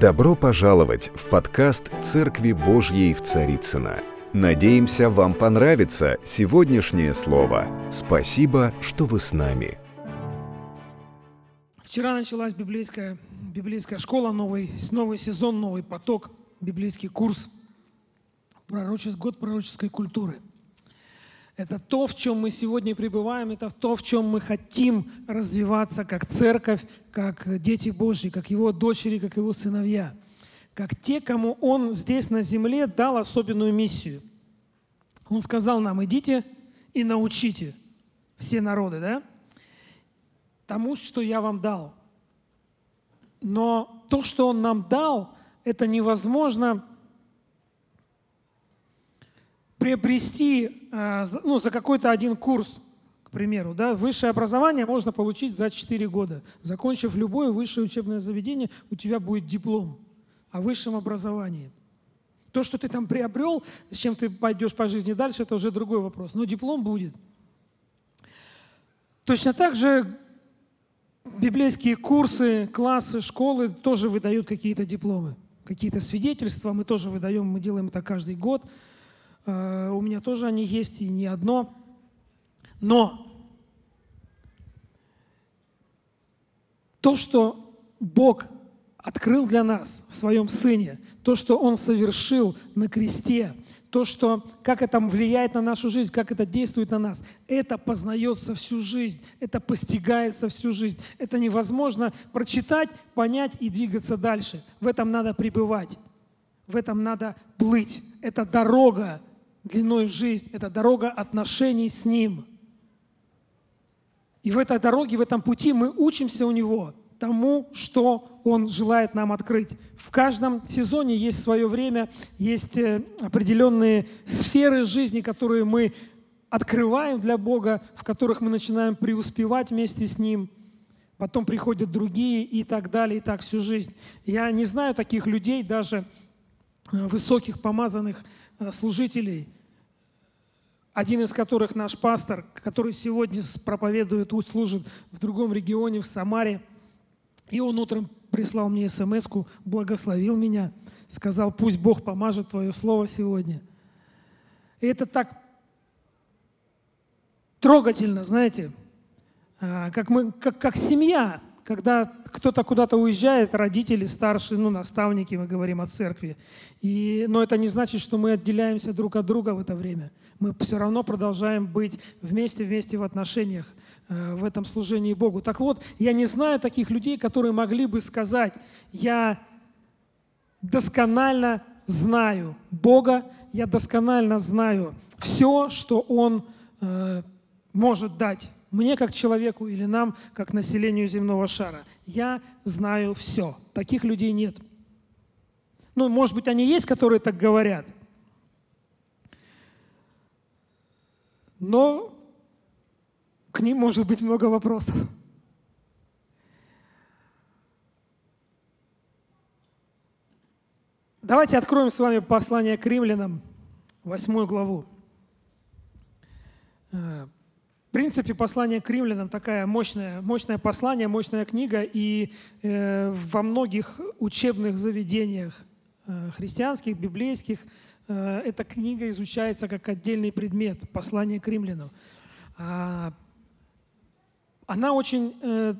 Добро пожаловать в подкаст «Церкви Божьей в Царицына. Надеемся, вам понравится сегодняшнее слово. Спасибо, что вы с нами. Вчера началась библейская, библейская школа, новый, новый сезон, новый поток, библейский курс, пророческий, год пророческой культуры. Это то, в чем мы сегодня пребываем, это то, в чем мы хотим развиваться как церковь, как дети Божьи, как его дочери, как его сыновья, как те, кому он здесь на земле дал особенную миссию. Он сказал нам, идите и научите все народы, да, тому, что я вам дал. Но то, что он нам дал, это невозможно приобрести э, ну, за какой-то один курс, к примеру. Да? Высшее образование можно получить за 4 года. Закончив любое высшее учебное заведение, у тебя будет диплом о высшем образовании. То, что ты там приобрел, с чем ты пойдешь по жизни дальше, это уже другой вопрос. Но диплом будет. Точно так же библейские курсы, классы, школы тоже выдают какие-то дипломы, какие-то свидетельства. Мы тоже выдаем, мы делаем это каждый год – у меня тоже они есть, и не одно. Но то, что Бог открыл для нас в Своем Сыне, то, что Он совершил на кресте, то, что, как это влияет на нашу жизнь, как это действует на нас, это познается всю жизнь, это постигается всю жизнь. Это невозможно прочитать, понять и двигаться дальше. В этом надо пребывать, в этом надо плыть. Это дорога, длиной в жизнь, это дорога отношений с Ним. И в этой дороге, в этом пути мы учимся у Него тому, что Он желает нам открыть. В каждом сезоне есть свое время, есть э, определенные сферы жизни, которые мы открываем для Бога, в которых мы начинаем преуспевать вместе с Ним. Потом приходят другие и так далее, и так всю жизнь. Я не знаю таких людей, даже э, высоких помазанных э, служителей, один из которых наш пастор, который сегодня проповедует, служит в другом регионе, в Самаре. И он утром прислал мне смс благословил меня, сказал, пусть Бог помажет твое слово сегодня. И это так трогательно, знаете, а, как, мы, как, как семья, когда кто-то куда-то уезжает, родители старшие, ну, наставники, мы говорим о церкви. И, но это не значит, что мы отделяемся друг от друга в это время – мы все равно продолжаем быть вместе, вместе в отношениях, э, в этом служении Богу. Так вот, я не знаю таких людей, которые могли бы сказать, я досконально знаю Бога, я досконально знаю все, что Он э, может дать мне как человеку или нам как населению земного шара. Я знаю все. Таких людей нет. Ну, может быть, они есть, которые так говорят, но к ним может быть много вопросов. Давайте откроем с вами послание к римлянам, восьмую главу. Принципе, послание к римлянам такая мощная, мощное послание, мощная книга, и э, во многих учебных заведениях э, христианских, библейских – Э, эта книга изучается как отдельный предмет, послание к римлянам. А, она очень э,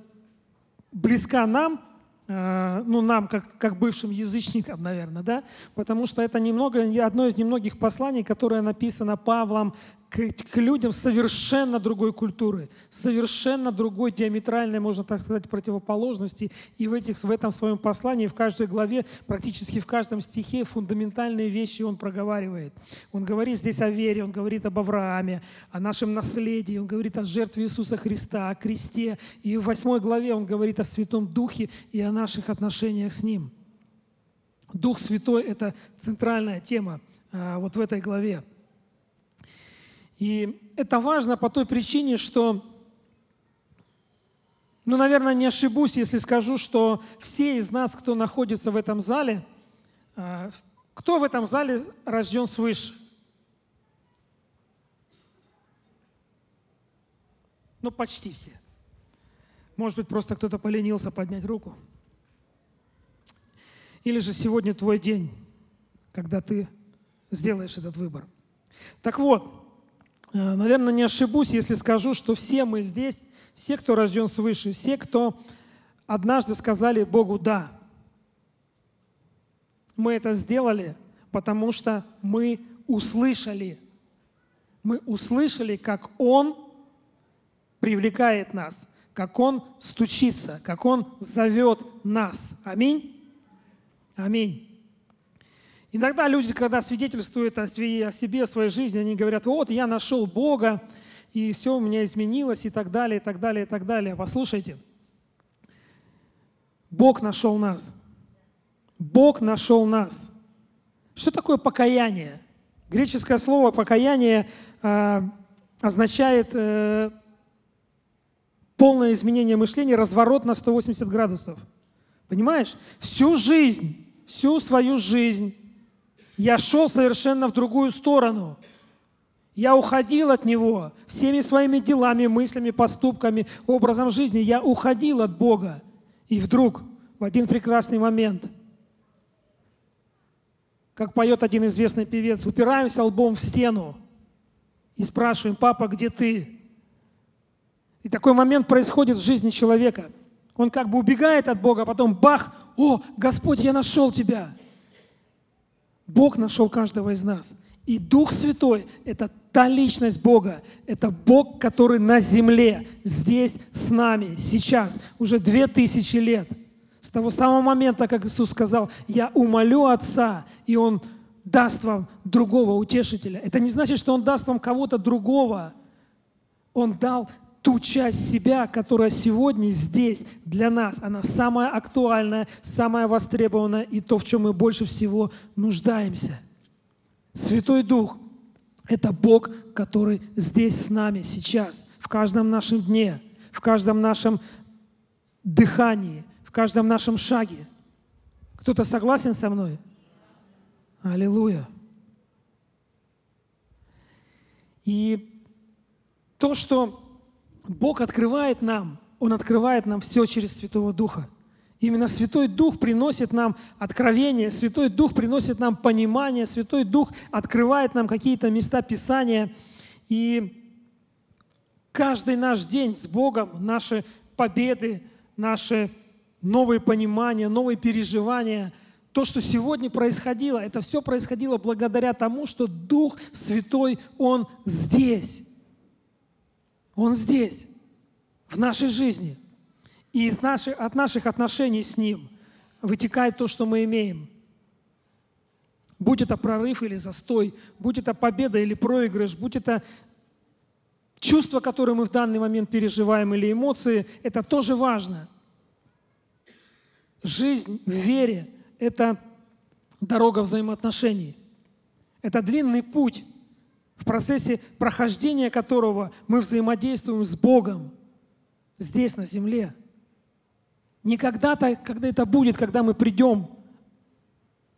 близка нам, э, ну, нам, как, как бывшим язычникам, наверное, да, потому что это немного, одно из немногих посланий, которое написано Павлом к, к людям совершенно другой культуры, совершенно другой диаметральной, можно так сказать, противоположности. И в, этих, в этом своем послании, в каждой главе, практически в каждом стихе фундаментальные вещи он проговаривает. Он говорит здесь о вере, он говорит об Аврааме, о нашем наследии, он говорит о жертве Иисуса Христа, о кресте. И в восьмой главе он говорит о Святом Духе и о наших отношениях с Ним. Дух Святой – это центральная тема а, вот в этой главе. И это важно по той причине, что, ну, наверное, не ошибусь, если скажу, что все из нас, кто находится в этом зале, а, кто в этом зале рожден свыше? Ну, почти все. Может быть, просто кто-то поленился поднять руку. Или же сегодня твой день, когда ты сделаешь этот выбор. Так вот, э, наверное, не ошибусь, если скажу, что все мы здесь, все, кто рожден свыше, все, кто однажды сказали Богу «да». Мы это сделали, потому что мы услышали. Мы услышали, как Он привлекает нас, как Он стучится, как Он зовет нас. Аминь? Аминь. Иногда люди, когда свидетельствуют о себе, о своей жизни, они говорят, вот я нашел Бога, и все у меня изменилось, и так далее, и так далее, и так далее. Послушайте, Бог нашел нас. Бог нашел нас. Что такое покаяние? Греческое слово покаяние э, означает э, полное изменение мышления, разворот на 180 градусов. Понимаешь? Всю жизнь, всю свою жизнь я шел совершенно в другую сторону. Я уходил от Него всеми своими делами, мыслями, поступками, образом жизни. Я уходил от Бога. И вдруг, в один прекрасный момент, как поет один известный певец, упираемся лбом в стену и спрашиваем, папа, где ты? И такой момент происходит в жизни человека. Он как бы убегает от Бога, а потом бах, о, Господь, я нашел тебя. Бог нашел каждого из нас. И Дух Святой – это та личность Бога, это Бог, который на земле, здесь, с нами, сейчас, уже две тысячи лет. С того самого момента, как Иисус сказал, «Я умолю Отца, и Он даст вам другого утешителя». Это не значит, что Он даст вам кого-то другого. Он дал ту часть себя, которая сегодня здесь для нас, она самая актуальная, самая востребованная и то, в чем мы больше всего нуждаемся. Святой Дух – это Бог, который здесь с нами сейчас, в каждом нашем дне, в каждом нашем дыхании, в каждом нашем шаге. Кто-то согласен со мной? Аллилуйя. И то, что Бог открывает нам, Он открывает нам все через Святого Духа. Именно Святой Дух приносит нам откровение, Святой Дух приносит нам понимание, Святой Дух открывает нам какие-то места Писания. И каждый наш день с Богом, наши победы, наши новые понимания, новые переживания, то, что сегодня происходило, это все происходило благодаря тому, что Дух Святой, Он здесь. Он здесь, в нашей жизни. И от наших отношений с Ним вытекает то, что мы имеем. Будь это прорыв или застой, будь это победа или проигрыш, будь это чувство, которое мы в данный момент переживаем, или эмоции, это тоже важно. Жизнь в вере – это дорога взаимоотношений. Это длинный путь, в процессе прохождения которого мы взаимодействуем с Богом здесь, на земле. Не когда-то, когда это будет, когда мы придем,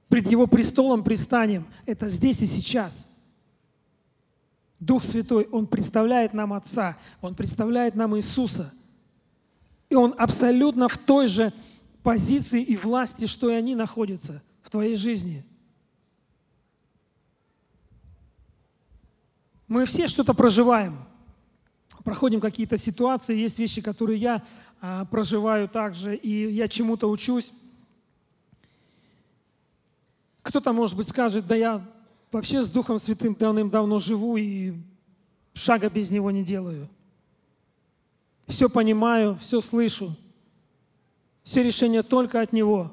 пред Его престолом пристанем. Это здесь и сейчас. Дух Святой, Он представляет нам Отца, Он представляет нам Иисуса. И Он абсолютно в той же позиции и власти, что и они находятся в твоей жизни – Мы все что-то проживаем, проходим какие-то ситуации, есть вещи, которые я а, проживаю также, и я чему-то учусь. Кто-то, может быть, скажет, да я вообще с Духом Святым давным-давно живу и шага без Него не делаю. Все понимаю, все слышу. Все решения только от Него.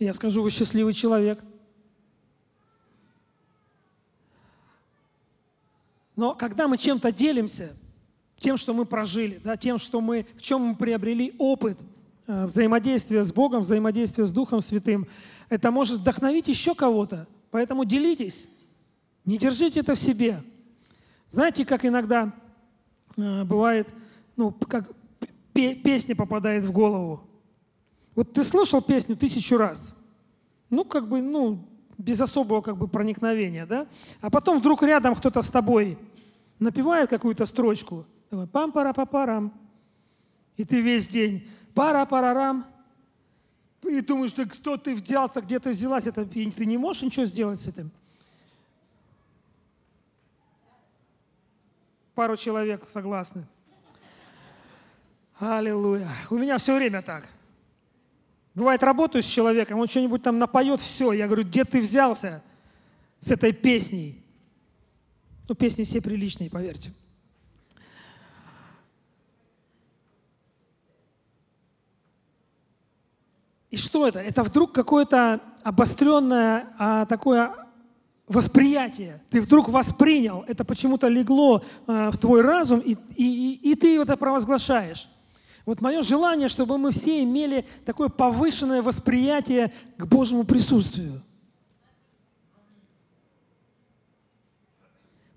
Я скажу, вы счастливый человек – Но когда мы чем-то делимся, тем, что мы прожили, да, тем, что мы, в чем мы приобрели опыт э, взаимодействия с Богом, взаимодействия с Духом Святым, это может вдохновить еще кого-то. Поэтому делитесь, не держите это в себе. Знаете, как иногда э, бывает, ну, как песня попадает в голову. Вот ты слышал песню тысячу раз. Ну, как бы, ну, без особого как бы проникновения, да? А потом вдруг рядом кто-то с тобой напевает какую-то строчку, такой пам пара па парам и ты весь день пара парарам и думаешь, да кто ты взялся, где ты взялась, это, и ты не можешь ничего сделать с этим. Пару человек согласны. Аллилуйя. У меня все время так. Бывает, работаю с человеком, он что-нибудь там напоет, все. Я говорю, где ты взялся с этой песней? Ну, песни все приличные, поверьте. И что это? Это вдруг какое-то обостренное а, такое восприятие. Ты вдруг воспринял, это почему-то легло а, в твой разум, и, и, и ты это провозглашаешь. Вот мое желание, чтобы мы все имели такое повышенное восприятие к Божьему присутствию.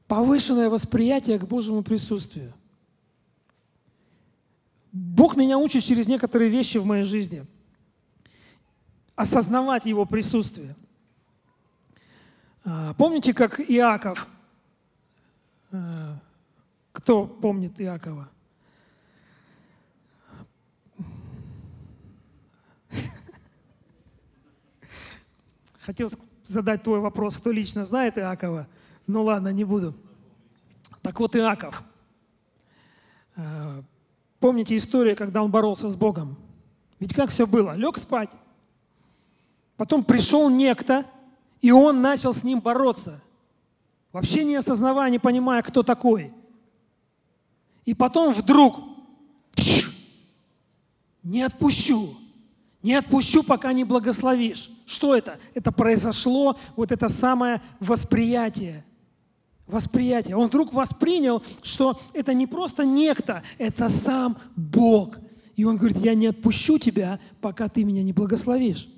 Повышенное восприятие к Божьему присутствию. Бог меня учит через некоторые вещи в моей жизни. Осознавать Его присутствие. А, помните, как Иаков, а, кто помнит Иакова? Хотел задать твой вопрос, кто лично знает Иакова. Ну ладно, не буду. Так вот, Иаков. Э, помните историю, когда он боролся с Богом? Ведь как все было? Лег спать. Потом пришел некто, и он начал с ним бороться. Вообще не осознавая, не понимая, кто такой. И потом вдруг не отпущу. Не отпущу, пока не благословишь. Что это? Это произошло вот это самое восприятие. Восприятие. Он вдруг воспринял, что это не просто некто, это сам Бог. И он говорит, я не отпущу тебя, пока ты меня не благословишь.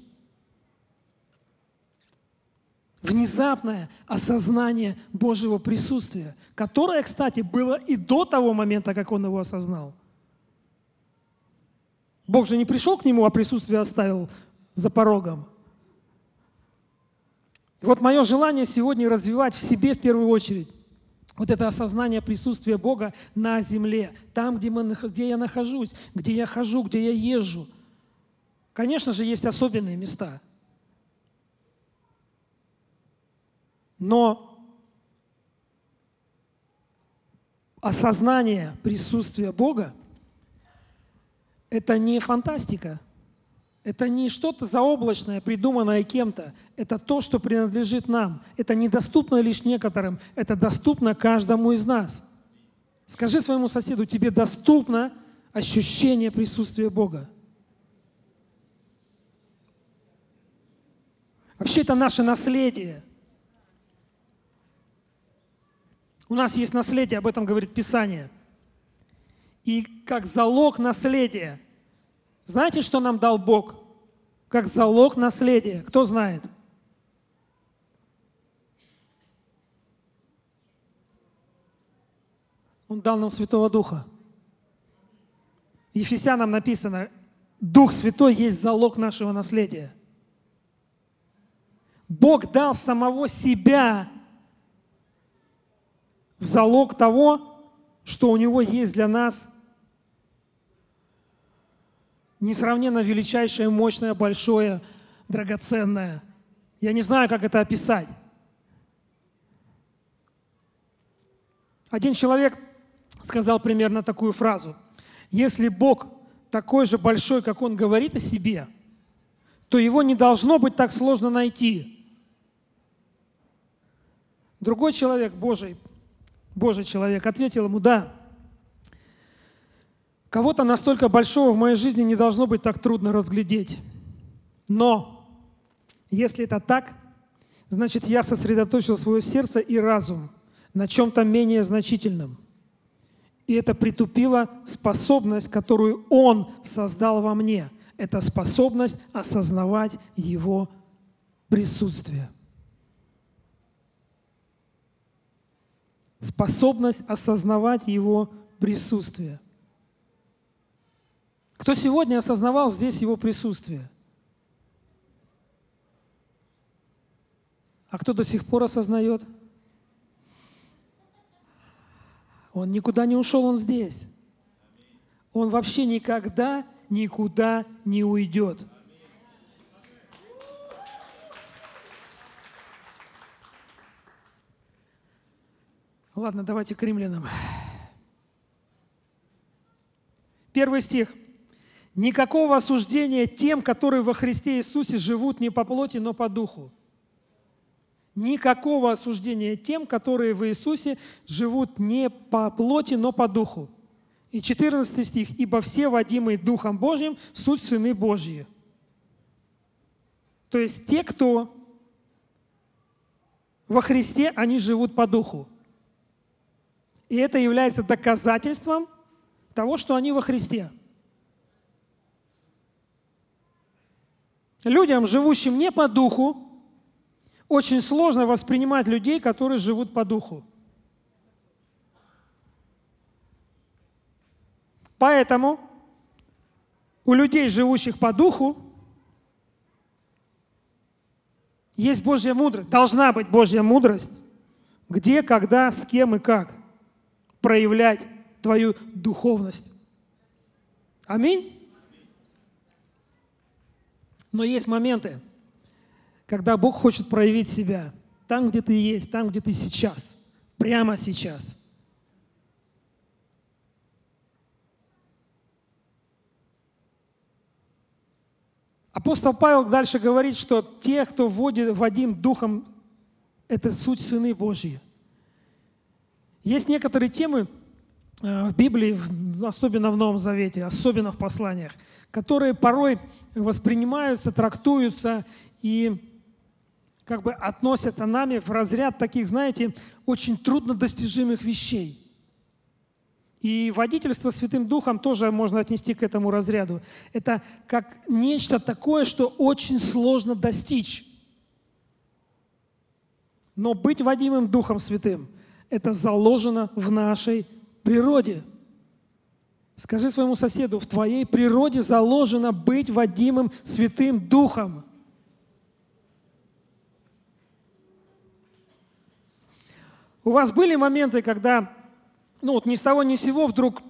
Внезапное осознание Божьего присутствия, которое, кстати, было и до того момента, как он его осознал. Бог же не пришел к нему, а присутствие оставил за порогом. И вот мое желание сегодня развивать в себе в первую очередь вот это осознание присутствия Бога на земле, там, где, мы, где я нахожусь, где я хожу, где я езжу. Конечно же, есть особенные места. Но осознание присутствия Бога это не фантастика, это не что-то заоблачное, придуманное кем-то. Это то, что принадлежит нам. Это недоступно лишь некоторым, это доступно каждому из нас. Скажи своему соседу, тебе доступно ощущение присутствия Бога. Вообще это наше наследие. У нас есть наследие, об этом говорит Писание – и как залог наследия. Знаете, что нам дал Бог? Как залог наследия. Кто знает? Он дал нам Святого Духа. Ефесянам написано, Дух Святой есть залог нашего наследия. Бог дал самого себя в залог того, что у Него есть для нас несравненно величайшее, мощное, большое, драгоценное. Я не знаю, как это описать. Один человек сказал примерно такую фразу. Если Бог такой же большой, как Он говорит о себе, то Его не должно быть так сложно найти. Другой человек Божий, Божий человек ответил ему, да, Кого-то настолько большого в моей жизни не должно быть так трудно разглядеть. Но если это так, значит, я сосредоточил свое сердце и разум на чем-то менее значительном. И это притупило способность, которую Он создал во мне. Это способность осознавать Его присутствие. Способность осознавать Его присутствие – кто сегодня осознавал здесь его присутствие? А кто до сих пор осознает? Он никуда не ушел, он здесь. Он вообще никогда никуда не уйдет. Ладно, давайте к римлянам. Первый стих – «Никакого осуждения тем, которые во Христе Иисусе живут не по плоти, но по духу». Никакого осуждения тем, которые в Иисусе живут не по плоти, но по духу. И 14 стих. «Ибо все, водимые Духом Божьим, суть сыны Божьи». То есть те, кто во Христе, они живут по духу. И это является доказательством того, что они во Христе. Людям, живущим не по духу, очень сложно воспринимать людей, которые живут по духу. Поэтому у людей, живущих по духу, есть Божья мудрость, должна быть Божья мудрость, где, когда, с кем и как проявлять твою духовность. Аминь. Но есть моменты, когда Бог хочет проявить себя там, где ты есть, там, где ты сейчас, прямо сейчас. Апостол Павел дальше говорит, что те, кто вводит, Вадим Духом, это суть сыны Божьи. Есть некоторые темы э, в Библии, особенно в Новом Завете, особенно в посланиях, которые порой воспринимаются, трактуются и как бы относятся нами в разряд таких, знаете, очень труднодостижимых вещей. И водительство Святым Духом тоже можно отнести к этому разряду. Это как нечто такое, что очень сложно достичь. Но быть водимым Духом Святым – это заложено в нашей природе. Скажи своему соседу, в твоей природе заложено быть водимым Святым Духом – У вас были моменты, когда, ну вот ни с того ни с сего вдруг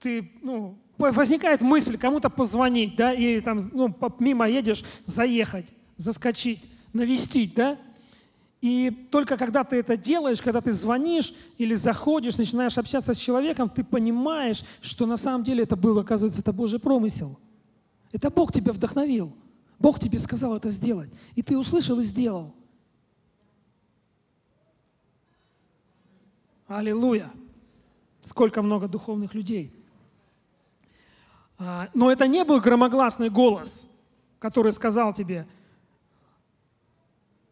ты, ну, возникает мысль кому-то позвонить, да, или там, ну, мимо едешь, заехать, заскочить, навестить, да, и только когда ты это делаешь, когда ты звонишь или заходишь, начинаешь общаться с человеком, ты понимаешь, что на самом деле это был, оказывается, это Божий промысел. Это Бог тебя вдохновил. Бог тебе сказал это сделать, и ты услышал и сделал. Аллилуйя! Сколько много духовных людей. А, но это не был громогласный голос, который сказал тебе,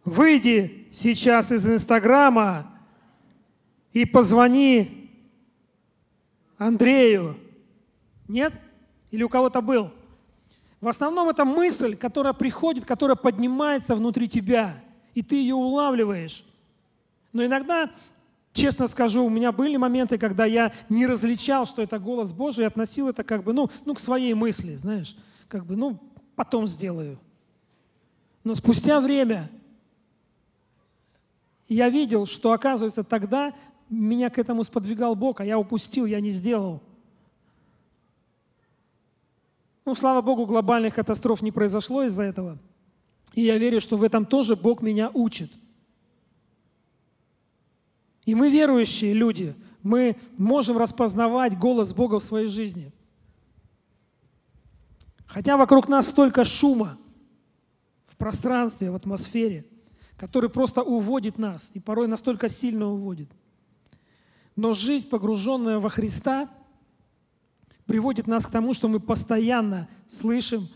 выйди сейчас из Инстаграма и позвони Андрею. Нет? Или у кого-то был? В основном это мысль, которая приходит, которая поднимается внутри тебя, и ты ее улавливаешь. Но иногда, честно скажу, у меня были моменты, когда я не различал, что это голос Божий, и относил это как бы, ну, ну к своей мысли, знаешь, как бы, ну, потом сделаю. Но спустя время я видел, что, оказывается, тогда меня к этому сподвигал Бог, а я упустил, я не сделал. Ну, слава Богу, глобальных катастроф не произошло из-за этого. И я верю, что в этом тоже Бог меня учит. И мы верующие люди, мы можем распознавать голос Бога в своей жизни. Хотя вокруг нас столько шума в пространстве, в атмосфере, который просто уводит нас, и порой настолько сильно уводит. Но жизнь, погруженная во Христа – приводит нас к тому, что мы постоянно слышим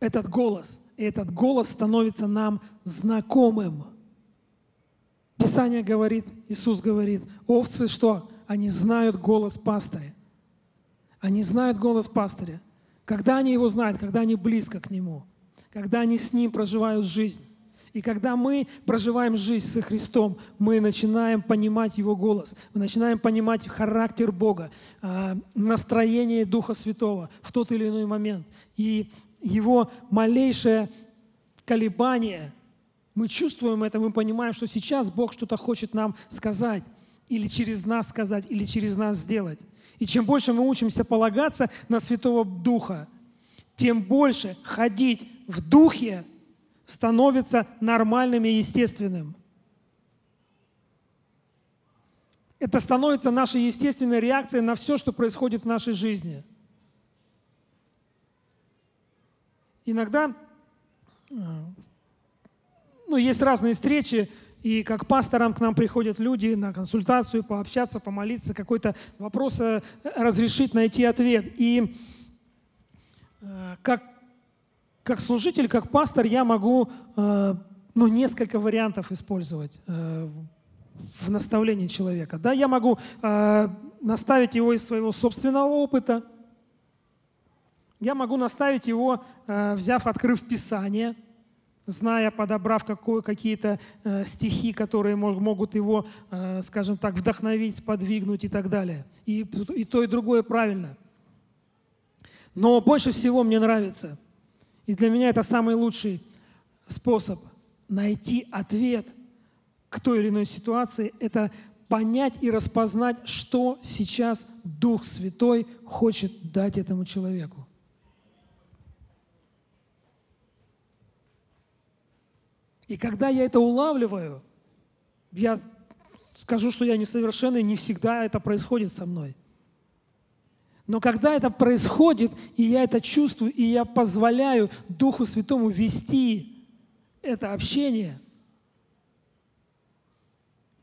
этот голос. И этот голос становится нам знакомым. Писание говорит, Иисус говорит, овцы что? Они знают голос пастыря. Они знают голос пастыря. Когда они его знают? Когда они близко к нему. Когда они с ним проживают жизнь. И когда мы проживаем жизнь со Христом, мы начинаем понимать Его голос, мы начинаем понимать характер Бога, а, настроение Духа Святого в тот или иной момент. И Его малейшее колебание, мы чувствуем это, мы понимаем, что сейчас Бог что-то хочет нам сказать, или через нас сказать, или через нас сделать. И чем больше мы учимся полагаться на Святого Духа, тем больше ходить в Духе, становится нормальным и естественным. Это становится нашей естественной реакцией на все, что происходит в нашей жизни. Иногда э, ну, есть разные встречи, и как пасторам к нам приходят люди на консультацию, пообщаться, помолиться, какой-то вопрос э, разрешить, найти ответ. И э, как, как служитель, как пастор я могу э, ну, несколько вариантов использовать в наставлении человека. Да, я могу наставить его из своего собственного опыта, я могу наставить его, взяв, открыв Писание – зная, подобрав какие-то э, стихи, которые мог, могут его, э, скажем так, вдохновить, сподвигнуть и так далее. И, и то, и другое правильно. Но больше всего мне нравится, и для меня это самый лучший способ найти ответ к той или иной ситуации, это понять и распознать, что сейчас Дух Святой хочет дать этому человеку. И когда я это улавливаю, я скажу, что я несовершенный, не всегда это происходит со мной. Но когда это происходит, и я это чувствую, и я позволяю Духу Святому вести это общение,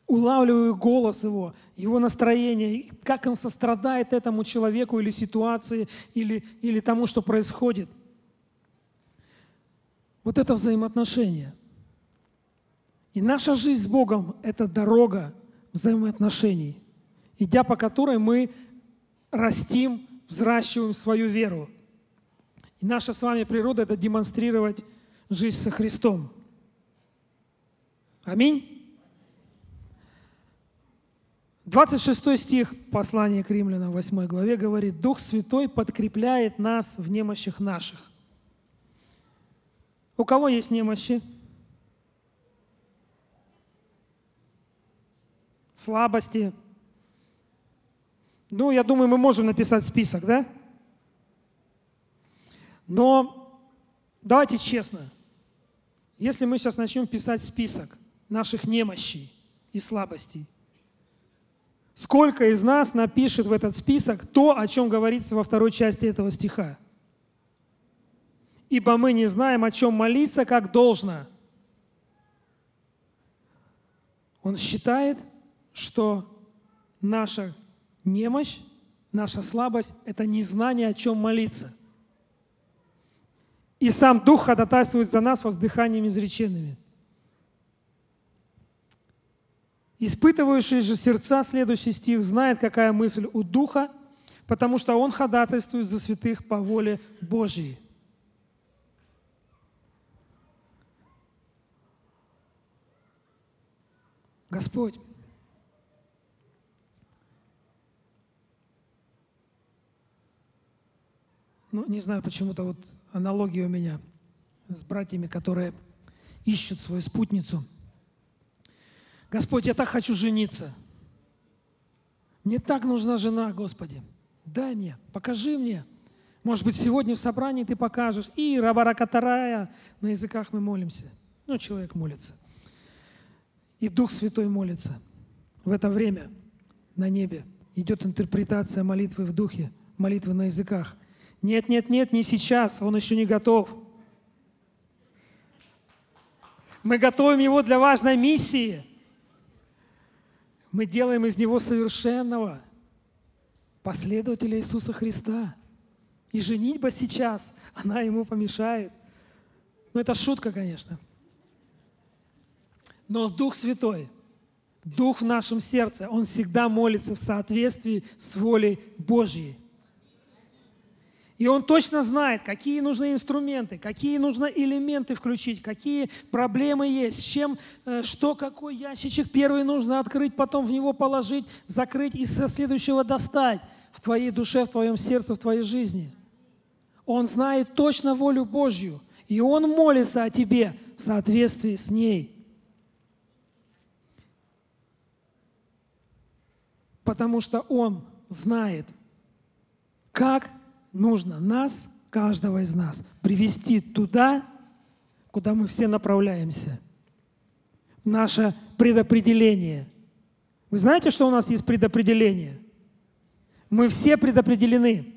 улавливаю голос его, его настроение, как он сострадает этому человеку или ситуации, или, или тому, что происходит. Вот это взаимоотношение – и наша жизнь с Богом – это дорога взаимоотношений, идя по которой мы растим, взращиваем свою веру. И наша с вами природа – это демонстрировать жизнь со Христом. Аминь. 26 стих послания к римлянам 8 главе говорит, «Дух Святой подкрепляет нас в немощах наших». У кого есть немощи? слабости. Ну, я думаю, мы можем написать список, да? Но давайте честно, если мы сейчас начнем писать список наших немощей и слабостей, сколько из нас напишет в этот список то, о чем говорится во второй части этого стиха? Ибо мы не знаем, о чем молиться, как должно. Он считает, что наша немощь, наша слабость – это незнание, о чем молиться. И сам Дух ходатайствует за нас воздыханиями изреченными. Испытывающий же сердца, следующий стих, знает, какая мысль у Духа, потому что Он ходатайствует за святых по воле Божьей. Господь, Ну, не знаю, почему-то вот аналогия у меня с братьями, которые ищут свою спутницу. Господь, я так хочу жениться. Мне так нужна жена, Господи. Дай мне, покажи мне. Может быть, сегодня в собрании ты покажешь. И рабаракатарая, на языках мы молимся. Ну, человек молится. И Дух Святой молится. В это время на небе идет интерпретация молитвы в духе, молитвы на языках. Нет, нет, нет, не сейчас, он еще не готов. Мы готовим его для важной миссии. Мы делаем из него совершенного последователя Иисуса Христа. И женитьба сейчас, она ему помешает. Ну, это шутка, конечно. Но Дух Святой, Дух в нашем сердце, Он всегда молится в соответствии с волей Божьей. И он точно знает, какие нужны инструменты, какие нужно элементы включить, какие проблемы есть, с чем, э, что, какой ящичек первый нужно открыть, потом в него положить, закрыть и со следующего достать в твоей душе, в твоем сердце, в твоей жизни. Он знает точно волю Божью, и Он молится о тебе в соответствии с ней. Потому что Он знает, как нужно нас, каждого из нас, привести туда, куда мы все направляемся. Наше предопределение. Вы знаете, что у нас есть предопределение? Мы все предопределены.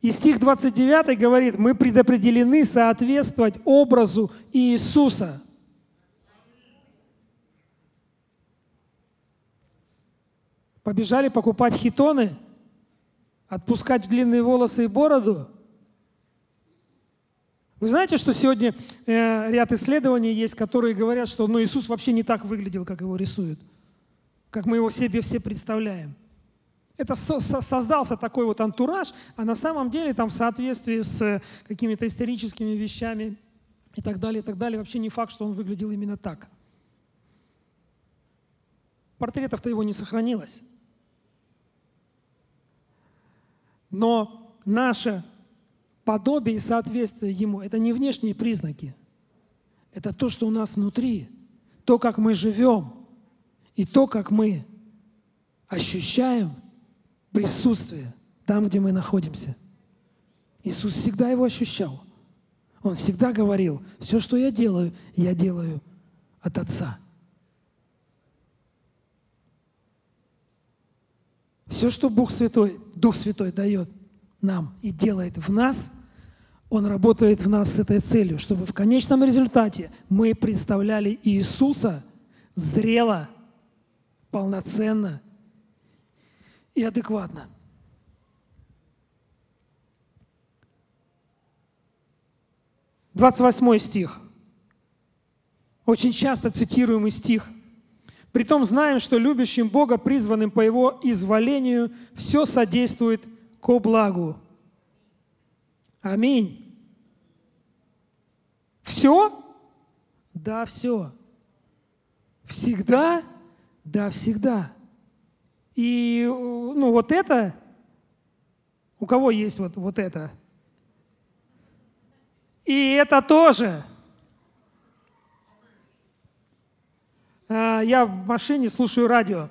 И стих 29 говорит, мы предопределены соответствовать образу Иисуса. Побежали покупать хитоны, отпускать длинные волосы и бороду. Вы знаете, что сегодня э, ряд исследований есть, которые говорят, что ну, Иисус вообще не так выглядел, как его рисуют, как мы его себе все представляем. Это создался такой вот антураж, а на самом деле там в соответствии с э, какими-то историческими вещами и так далее, и так далее, вообще не факт, что он выглядел именно так. Портретов-то его не сохранилось. Но наше подобие и соответствие ему – это не внешние признаки. Это то, что у нас внутри, то, как мы живем, и то, как мы ощущаем – присутствие там, где мы находимся. Иисус всегда его ощущал. Он всегда говорил, все, что я делаю, я делаю от Отца. Все, что Бог Святой, Дух Святой дает нам и делает в нас, Он работает в нас с этой целью, чтобы в конечном результате мы представляли Иисуса зрело, полноценно и адекватно. Двадцать восьмой стих. Очень часто цитируемый стих. Притом знаем, что любящим Бога, призванным по Его изволению, все содействует ко благу. Аминь. Все? Да, все. Всегда? Да, всегда. И ну, вот это, у кого есть вот, вот это? И это тоже. А, я в машине слушаю радио.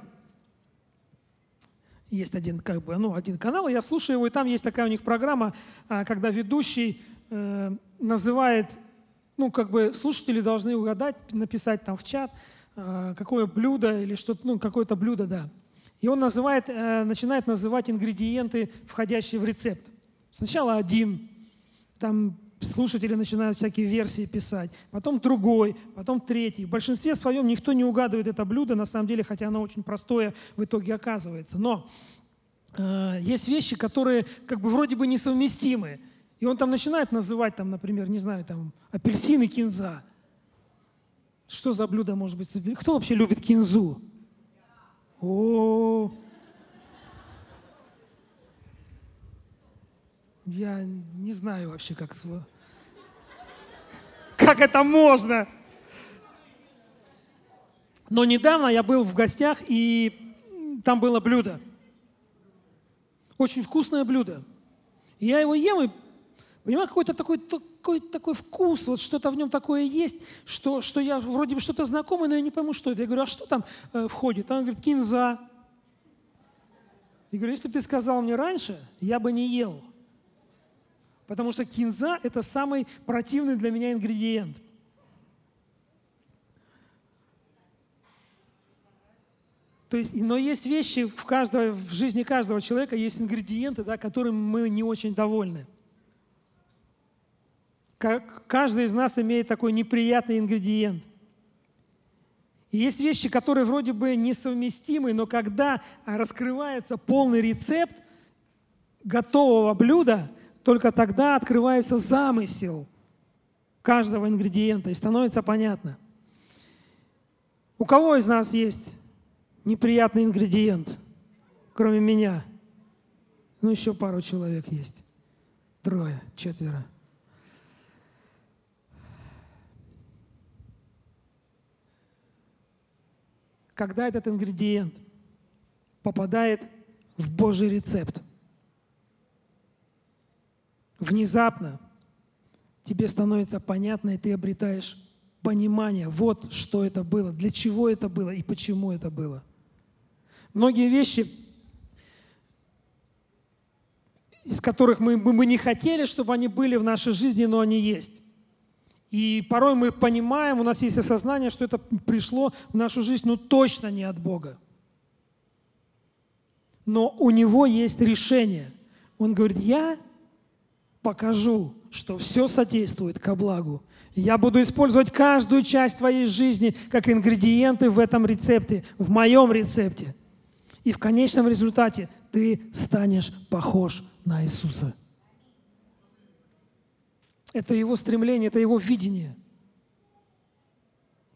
Есть один, как бы, ну, один канал, я слушаю его, и там есть такая у них программа, а, когда ведущий э, называет, ну, как бы слушатели должны угадать, написать там в чат, э, какое блюдо или что-то, ну, какое-то блюдо, да. И он называет, э, начинает называть ингредиенты, входящие в рецепт. Сначала один, там слушатели начинают всякие версии писать, потом другой, потом третий. В большинстве своем никто не угадывает это блюдо, на самом деле, хотя оно очень простое в итоге оказывается. Но э, есть вещи, которые как бы вроде бы несовместимы. И он там начинает называть, там, например, не знаю, там, апельсины кинза. Что за блюдо может быть? Кто вообще любит кинзу? О, я не знаю вообще, как как это можно. Но недавно я был в гостях, и там было блюдо. Очень вкусное блюдо. И я его ем, и понимаю, какой-то такой, такой, такой вкус, вот что-то в нем такое есть, что, что я вроде бы что-то знакомое, но я не пойму, что это. Я говорю, а что там э, входит? Она говорит, кинза. Я говорю, если бы ты сказал мне раньше, я бы не ел. Потому что кинза – это самый противный для меня ингредиент. То есть, но есть вещи в, каждого, в жизни каждого человека, есть ингредиенты, да, которыми мы не очень довольны. Каждый из нас имеет такой неприятный ингредиент. И есть вещи, которые вроде бы несовместимы, но когда раскрывается полный рецепт готового блюда, только тогда открывается замысел каждого ингредиента и становится понятно. У кого из нас есть неприятный ингредиент, кроме меня? Ну, еще пару человек есть. Трое, четверо. когда этот ингредиент попадает в Божий рецепт. Внезапно тебе становится понятно, и ты обретаешь понимание, вот что это было, для чего это было и почему это было. Многие вещи, из которых мы, мы не хотели, чтобы они были в нашей жизни, но они есть. И порой мы понимаем, у нас есть осознание, что это пришло в нашу жизнь, ну точно не от Бога. Но у него есть решение. Он говорит, я покажу, что все содействует ко благу. Я буду использовать каждую часть твоей жизни как ингредиенты в этом рецепте, в моем рецепте. И в конечном результате ты станешь похож на Иисуса. Это его стремление, это его видение.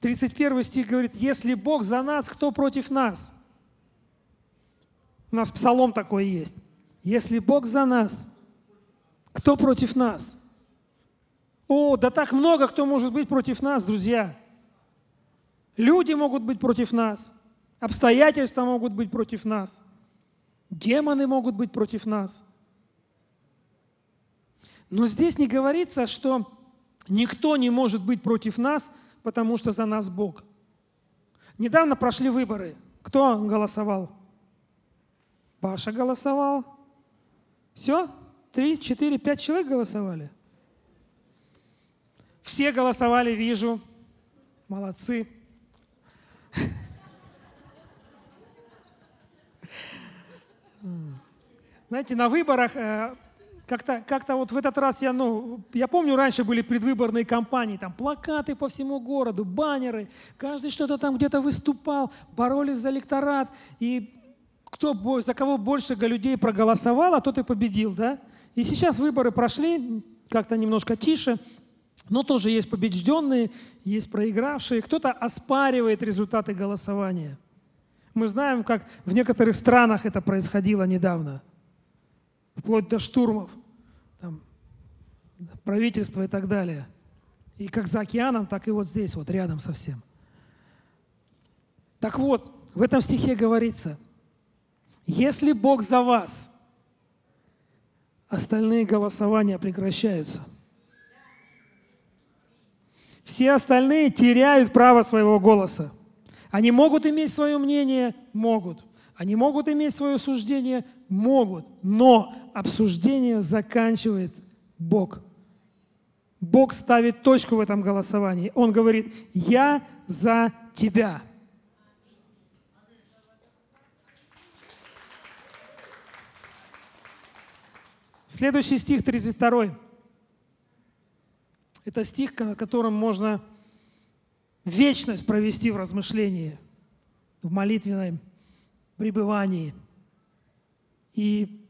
31 стих говорит, если Бог за нас, кто против нас? У нас псалом такой есть. Если Бог за нас, кто против нас? О, да так много кто может быть против нас, друзья. Люди могут быть против нас, обстоятельства могут быть против нас, демоны могут быть против нас. Но здесь не говорится, что никто не может быть против нас, потому что за нас Бог. Недавно прошли выборы. Кто голосовал? Паша голосовал. Все? Три, четыре, пять человек голосовали? Все голосовали, вижу. Молодцы. Знаете, на выборах э, как-то как вот в этот раз я, ну, я помню, раньше были предвыборные кампании, там плакаты по всему городу, баннеры, каждый что-то там где-то выступал, боролись за электорат, и кто, за кого больше людей проголосовало, тот и победил, да? И сейчас выборы прошли, как-то немножко тише, но тоже есть побежденные, есть проигравшие. Кто-то оспаривает результаты голосования. Мы знаем, как в некоторых странах это происходило недавно, вплоть до штурмов там, правительства и так далее. И как за океаном, так и вот здесь, вот рядом совсем. Так вот, в этом стихе говорится, если Бог за вас, остальные голосования прекращаются – все остальные теряют право своего голоса. Они могут иметь свое мнение? Могут. Они могут иметь свое суждение? Могут. Но обсуждение заканчивает Бог. Бог ставит точку в этом голосовании. Он говорит, я за тебя. Следующий стих 32. Это стих, на котором можно вечность провести в размышлении, в молитвенном пребывании и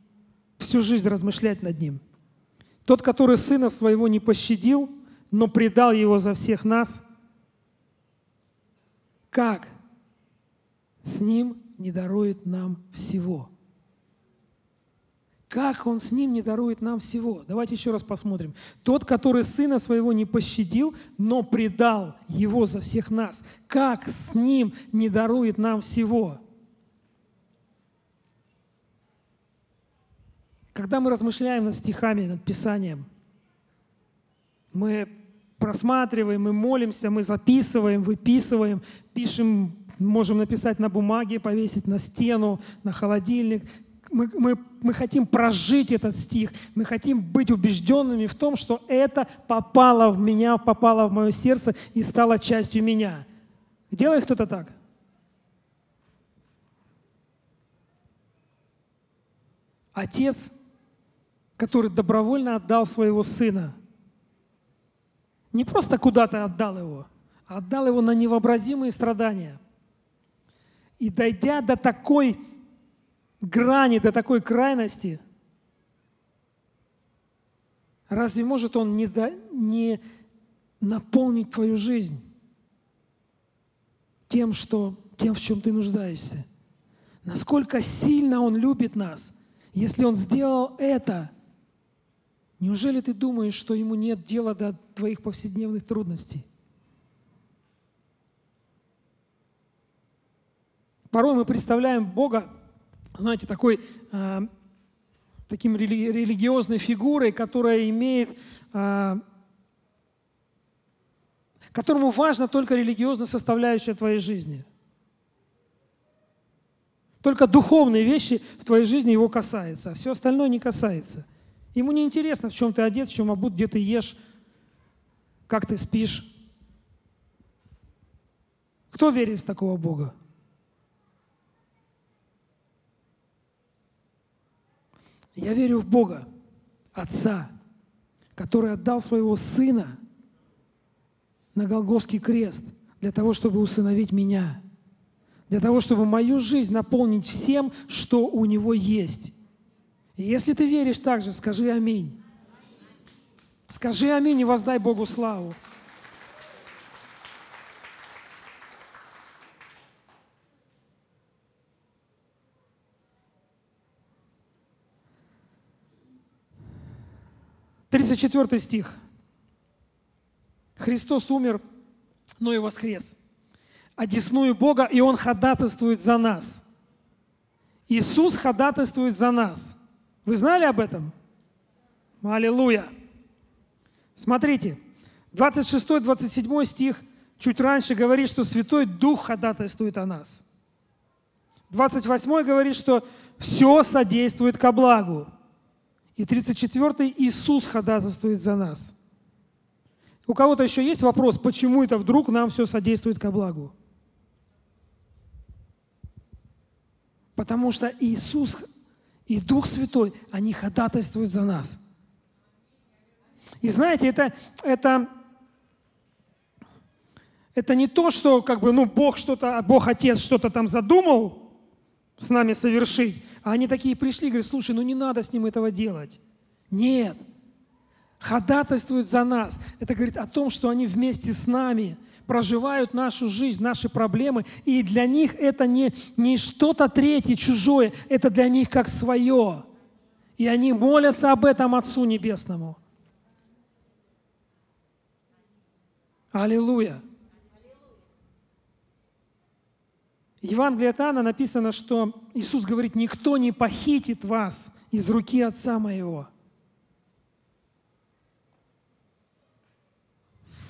всю жизнь размышлять над ним. Тот, который сына своего не пощадил, но предал его за всех нас, как с ним не дарует нам всего – как Он с ним не дарует нам всего? Давайте еще раз посмотрим. Тот, который сына своего не пощадил, но предал его за всех нас. Как с ним не дарует нам всего? Когда мы размышляем над стихами, над Писанием, мы просматриваем, мы молимся, мы записываем, выписываем, пишем, можем написать на бумаге, повесить на стену, на холодильник мы, мы, мы хотим прожить этот стих, мы хотим быть убежденными в том, что это попало в меня, попало в мое сердце и стало частью меня. Делает кто-то так? Отец, который добровольно отдал своего сына, не просто куда-то отдал его, а отдал его на невообразимые страдания. И дойдя до такой грани, до такой крайности, разве может Он не, до, не наполнить твою жизнь тем, что, тем, в чем ты нуждаешься? Насколько сильно Он любит нас, если Он сделал это – Неужели ты думаешь, что ему нет дела до твоих повседневных трудностей? Порой мы представляем Бога знаете, такой, э, таким рели религиозной фигурой, которая имеет, э, которому важна только религиозная составляющая твоей жизни. Только духовные вещи в твоей жизни его касаются, а все остальное не касается. Ему не интересно, в чем ты одет, в чем обут, где ты ешь, как ты спишь. Кто верит в такого Бога? Я верю в Бога, Отца, который отдал своего Сына на Голговский крест для того, чтобы усыновить меня, для того, чтобы мою жизнь наполнить всем, что у Него есть. И если ты веришь так же, скажи аминь. Скажи аминь и воздай Богу славу. Тридцать четвертый стих. Христос умер, но и воскрес. Одесную Бога, и Он ходатайствует за нас. Иисус ходатайствует за нас. Вы знали об этом? Аллилуйя! Смотрите, 26-27 стих чуть раньше говорит, что Святой Дух ходатайствует о нас. 28 говорит, что все содействует ко благу. И 34 Иисус ходатайствует за нас. У кого-то еще есть вопрос, почему это вдруг нам все содействует ко благу? Потому что Иисус и Дух Святой, они ходатайствуют за нас. И знаете, это, это, это не то, что как бы, ну, Бог что-то, Бог Отец что-то там задумал с нами совершить, а они такие пришли говорят, слушай, ну не надо с ним этого делать. Нет. Ходатайствуют за нас. Это говорит о том, что они вместе с нами проживают нашу жизнь, наши проблемы, и для них это не, не что-то третье, чужое, это для них как свое. И они молятся об этом Отцу Небесному. Аллилуйя. В Евангелии от Иоанна написано, что Иисус говорит, никто не похитит вас из руки Отца Моего.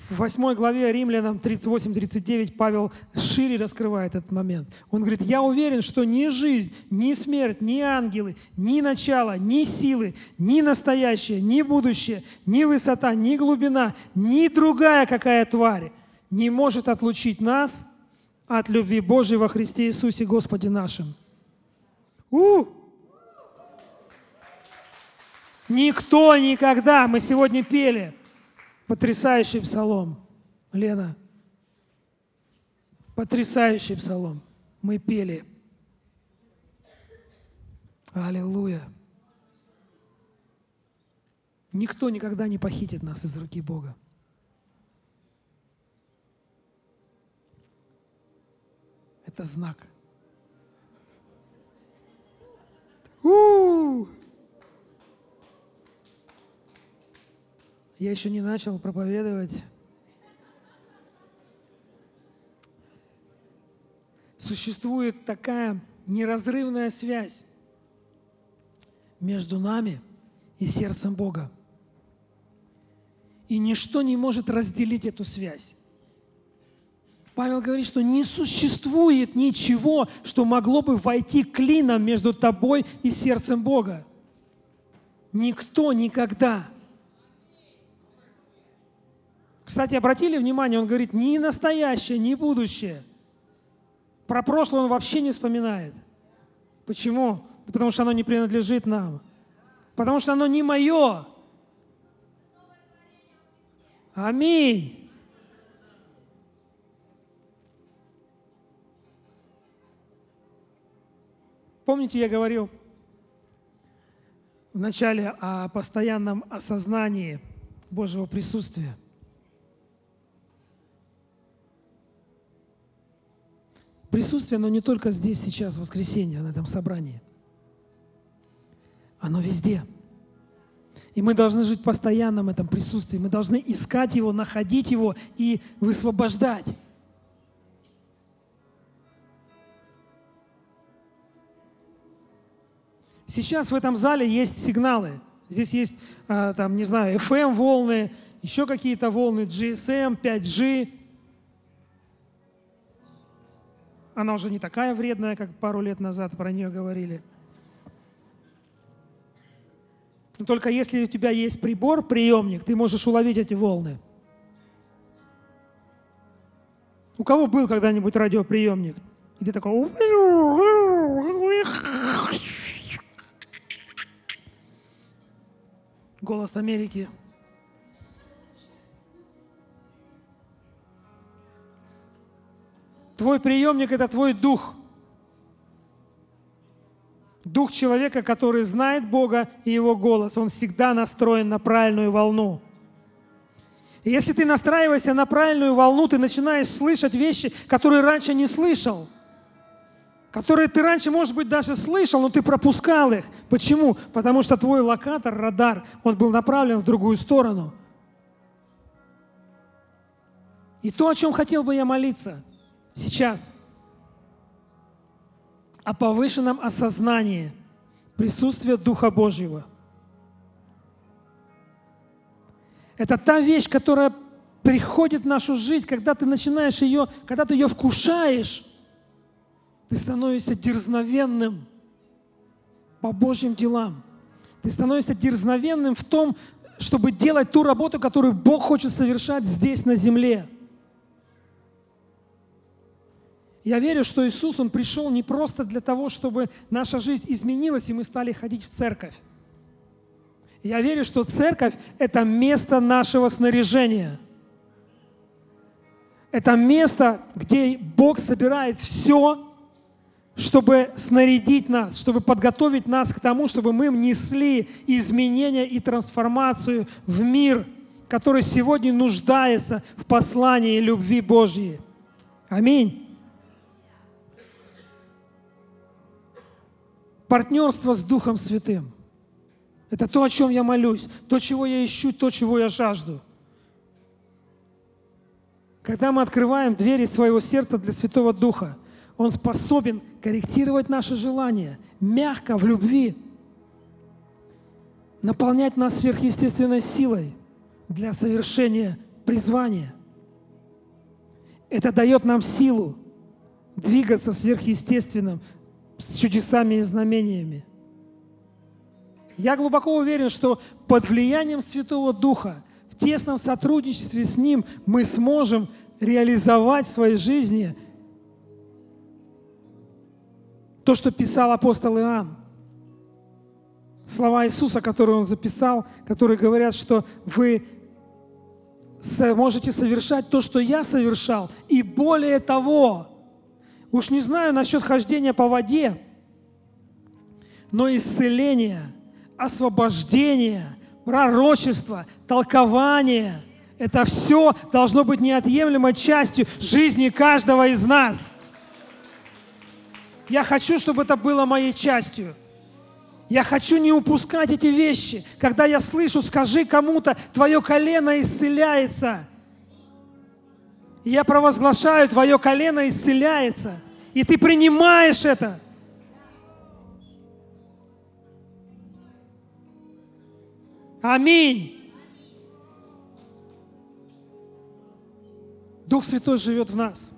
В 8 главе Римлянам 38-39 Павел шире раскрывает этот момент. Он говорит, я уверен, что ни жизнь, ни смерть, ни ангелы, ни начало, ни силы, ни настоящее, ни будущее, ни высота, ни глубина, ни другая какая тварь не может отлучить нас от любви Божьей во Христе Иисусе Господе нашим. У! Никто никогда, мы сегодня пели – Потрясающий псалом, Лена. Потрясающий псалом. Мы пели. Аллилуйя. Никто никогда не похитит нас из руки Бога. Это знак. У-у-у! Я еще не начал проповедовать. Существует такая неразрывная связь между нами и сердцем Бога. И ничто не может разделить эту связь. Павел говорит, что не существует ничего, что могло бы войти клином между тобой и сердцем Бога. Никто никогда. Кстати, обратили внимание, он говорит, ни настоящее, ни будущее. Про прошлое он вообще не вспоминает. Почему? Потому что оно не принадлежит нам. Потому что оно не мое. Аминь. Помните, я говорил в начале о постоянном осознании Божьего присутствия – Присутствие, оно не только здесь, сейчас, в воскресенье, на этом собрании. Оно везде. И мы должны жить в этом присутствии. Мы должны искать его, находить его и высвобождать. Сейчас в этом зале есть сигналы. Здесь есть, а, там, не знаю, FM-волны, еще какие-то волны, GSM, 5G, Она уже не такая вредная, как пару лет назад про нее говорили. Только если у тебя есть прибор, приемник, ты можешь уловить эти волны. У кого был когда-нибудь радиоприемник? И ты такой... Голос Америки. Твой приемник – это твой дух. Дух человека, который знает Бога и Его голос. Он всегда настроен на правильную волну. Если ты настраиваешься на правильную волну, ты начинаешь слышать вещи, которые раньше не слышал. Которые ты раньше, может быть, даже слышал, но ты пропускал их. Почему? Потому что твой локатор, радар, он был направлен в другую сторону. И то, о чем хотел бы я молиться – сейчас о повышенном осознании присутствия Духа Божьего. Это та вещь, которая приходит в нашу жизнь, когда ты начинаешь ее, когда ты ее вкушаешь, ты становишься дерзновенным по Божьим делам. Ты становишься дерзновенным в том, чтобы делать ту работу, которую Бог хочет совершать здесь, на земле. Я верю, что Иисус, Он пришел не просто для того, чтобы наша жизнь изменилась, и мы стали ходить в церковь. Я верю, что церковь – это место нашего снаряжения. Это место, где Бог собирает все, чтобы снарядить нас, чтобы подготовить нас к тому, чтобы мы внесли изменения и трансформацию в мир, который сегодня нуждается в послании любви Божьей. Аминь. Партнерство с Духом Святым. Это то, о чем я молюсь, то, чего я ищу, то, чего я жажду. Когда мы открываем двери своего сердца для Святого Духа, Он способен корректировать наши желания, мягко, в любви, наполнять нас сверхъестественной силой для совершения призвания. Это дает нам силу двигаться в сверхъестественном, с чудесами и знамениями. Я глубоко уверен, что под влиянием Святого Духа, в тесном сотрудничестве с Ним мы сможем реализовать в своей жизни то, что писал апостол Иоанн. Слова Иисуса, которые он записал, которые говорят, что вы можете совершать то, что я совершал, и более того – Уж не знаю насчет хождения по воде, но исцеление, освобождение, пророчество, толкование – это все должно быть неотъемлемой частью жизни каждого из нас. Я хочу, чтобы это было моей частью. Я хочу не упускать эти вещи. Когда я слышу, скажи кому-то, твое колено исцеляется – я провозглашаю, твое колено исцеляется. И ты принимаешь это. Аминь. Дух Святой живет в нас.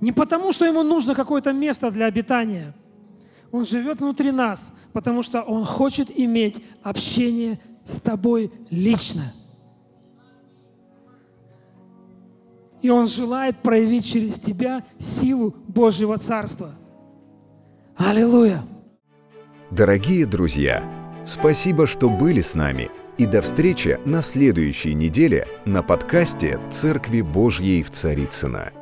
Не потому, что ему нужно какое-то место для обитания. Он живет внутри нас, потому что он хочет иметь общение с тобой лично. И Он желает проявить через тебя силу Божьего Царства. Аллилуйя! Дорогие друзья, спасибо, что были с нами. И до встречи на следующей неделе на подкасте «Церкви Божьей в Царицына.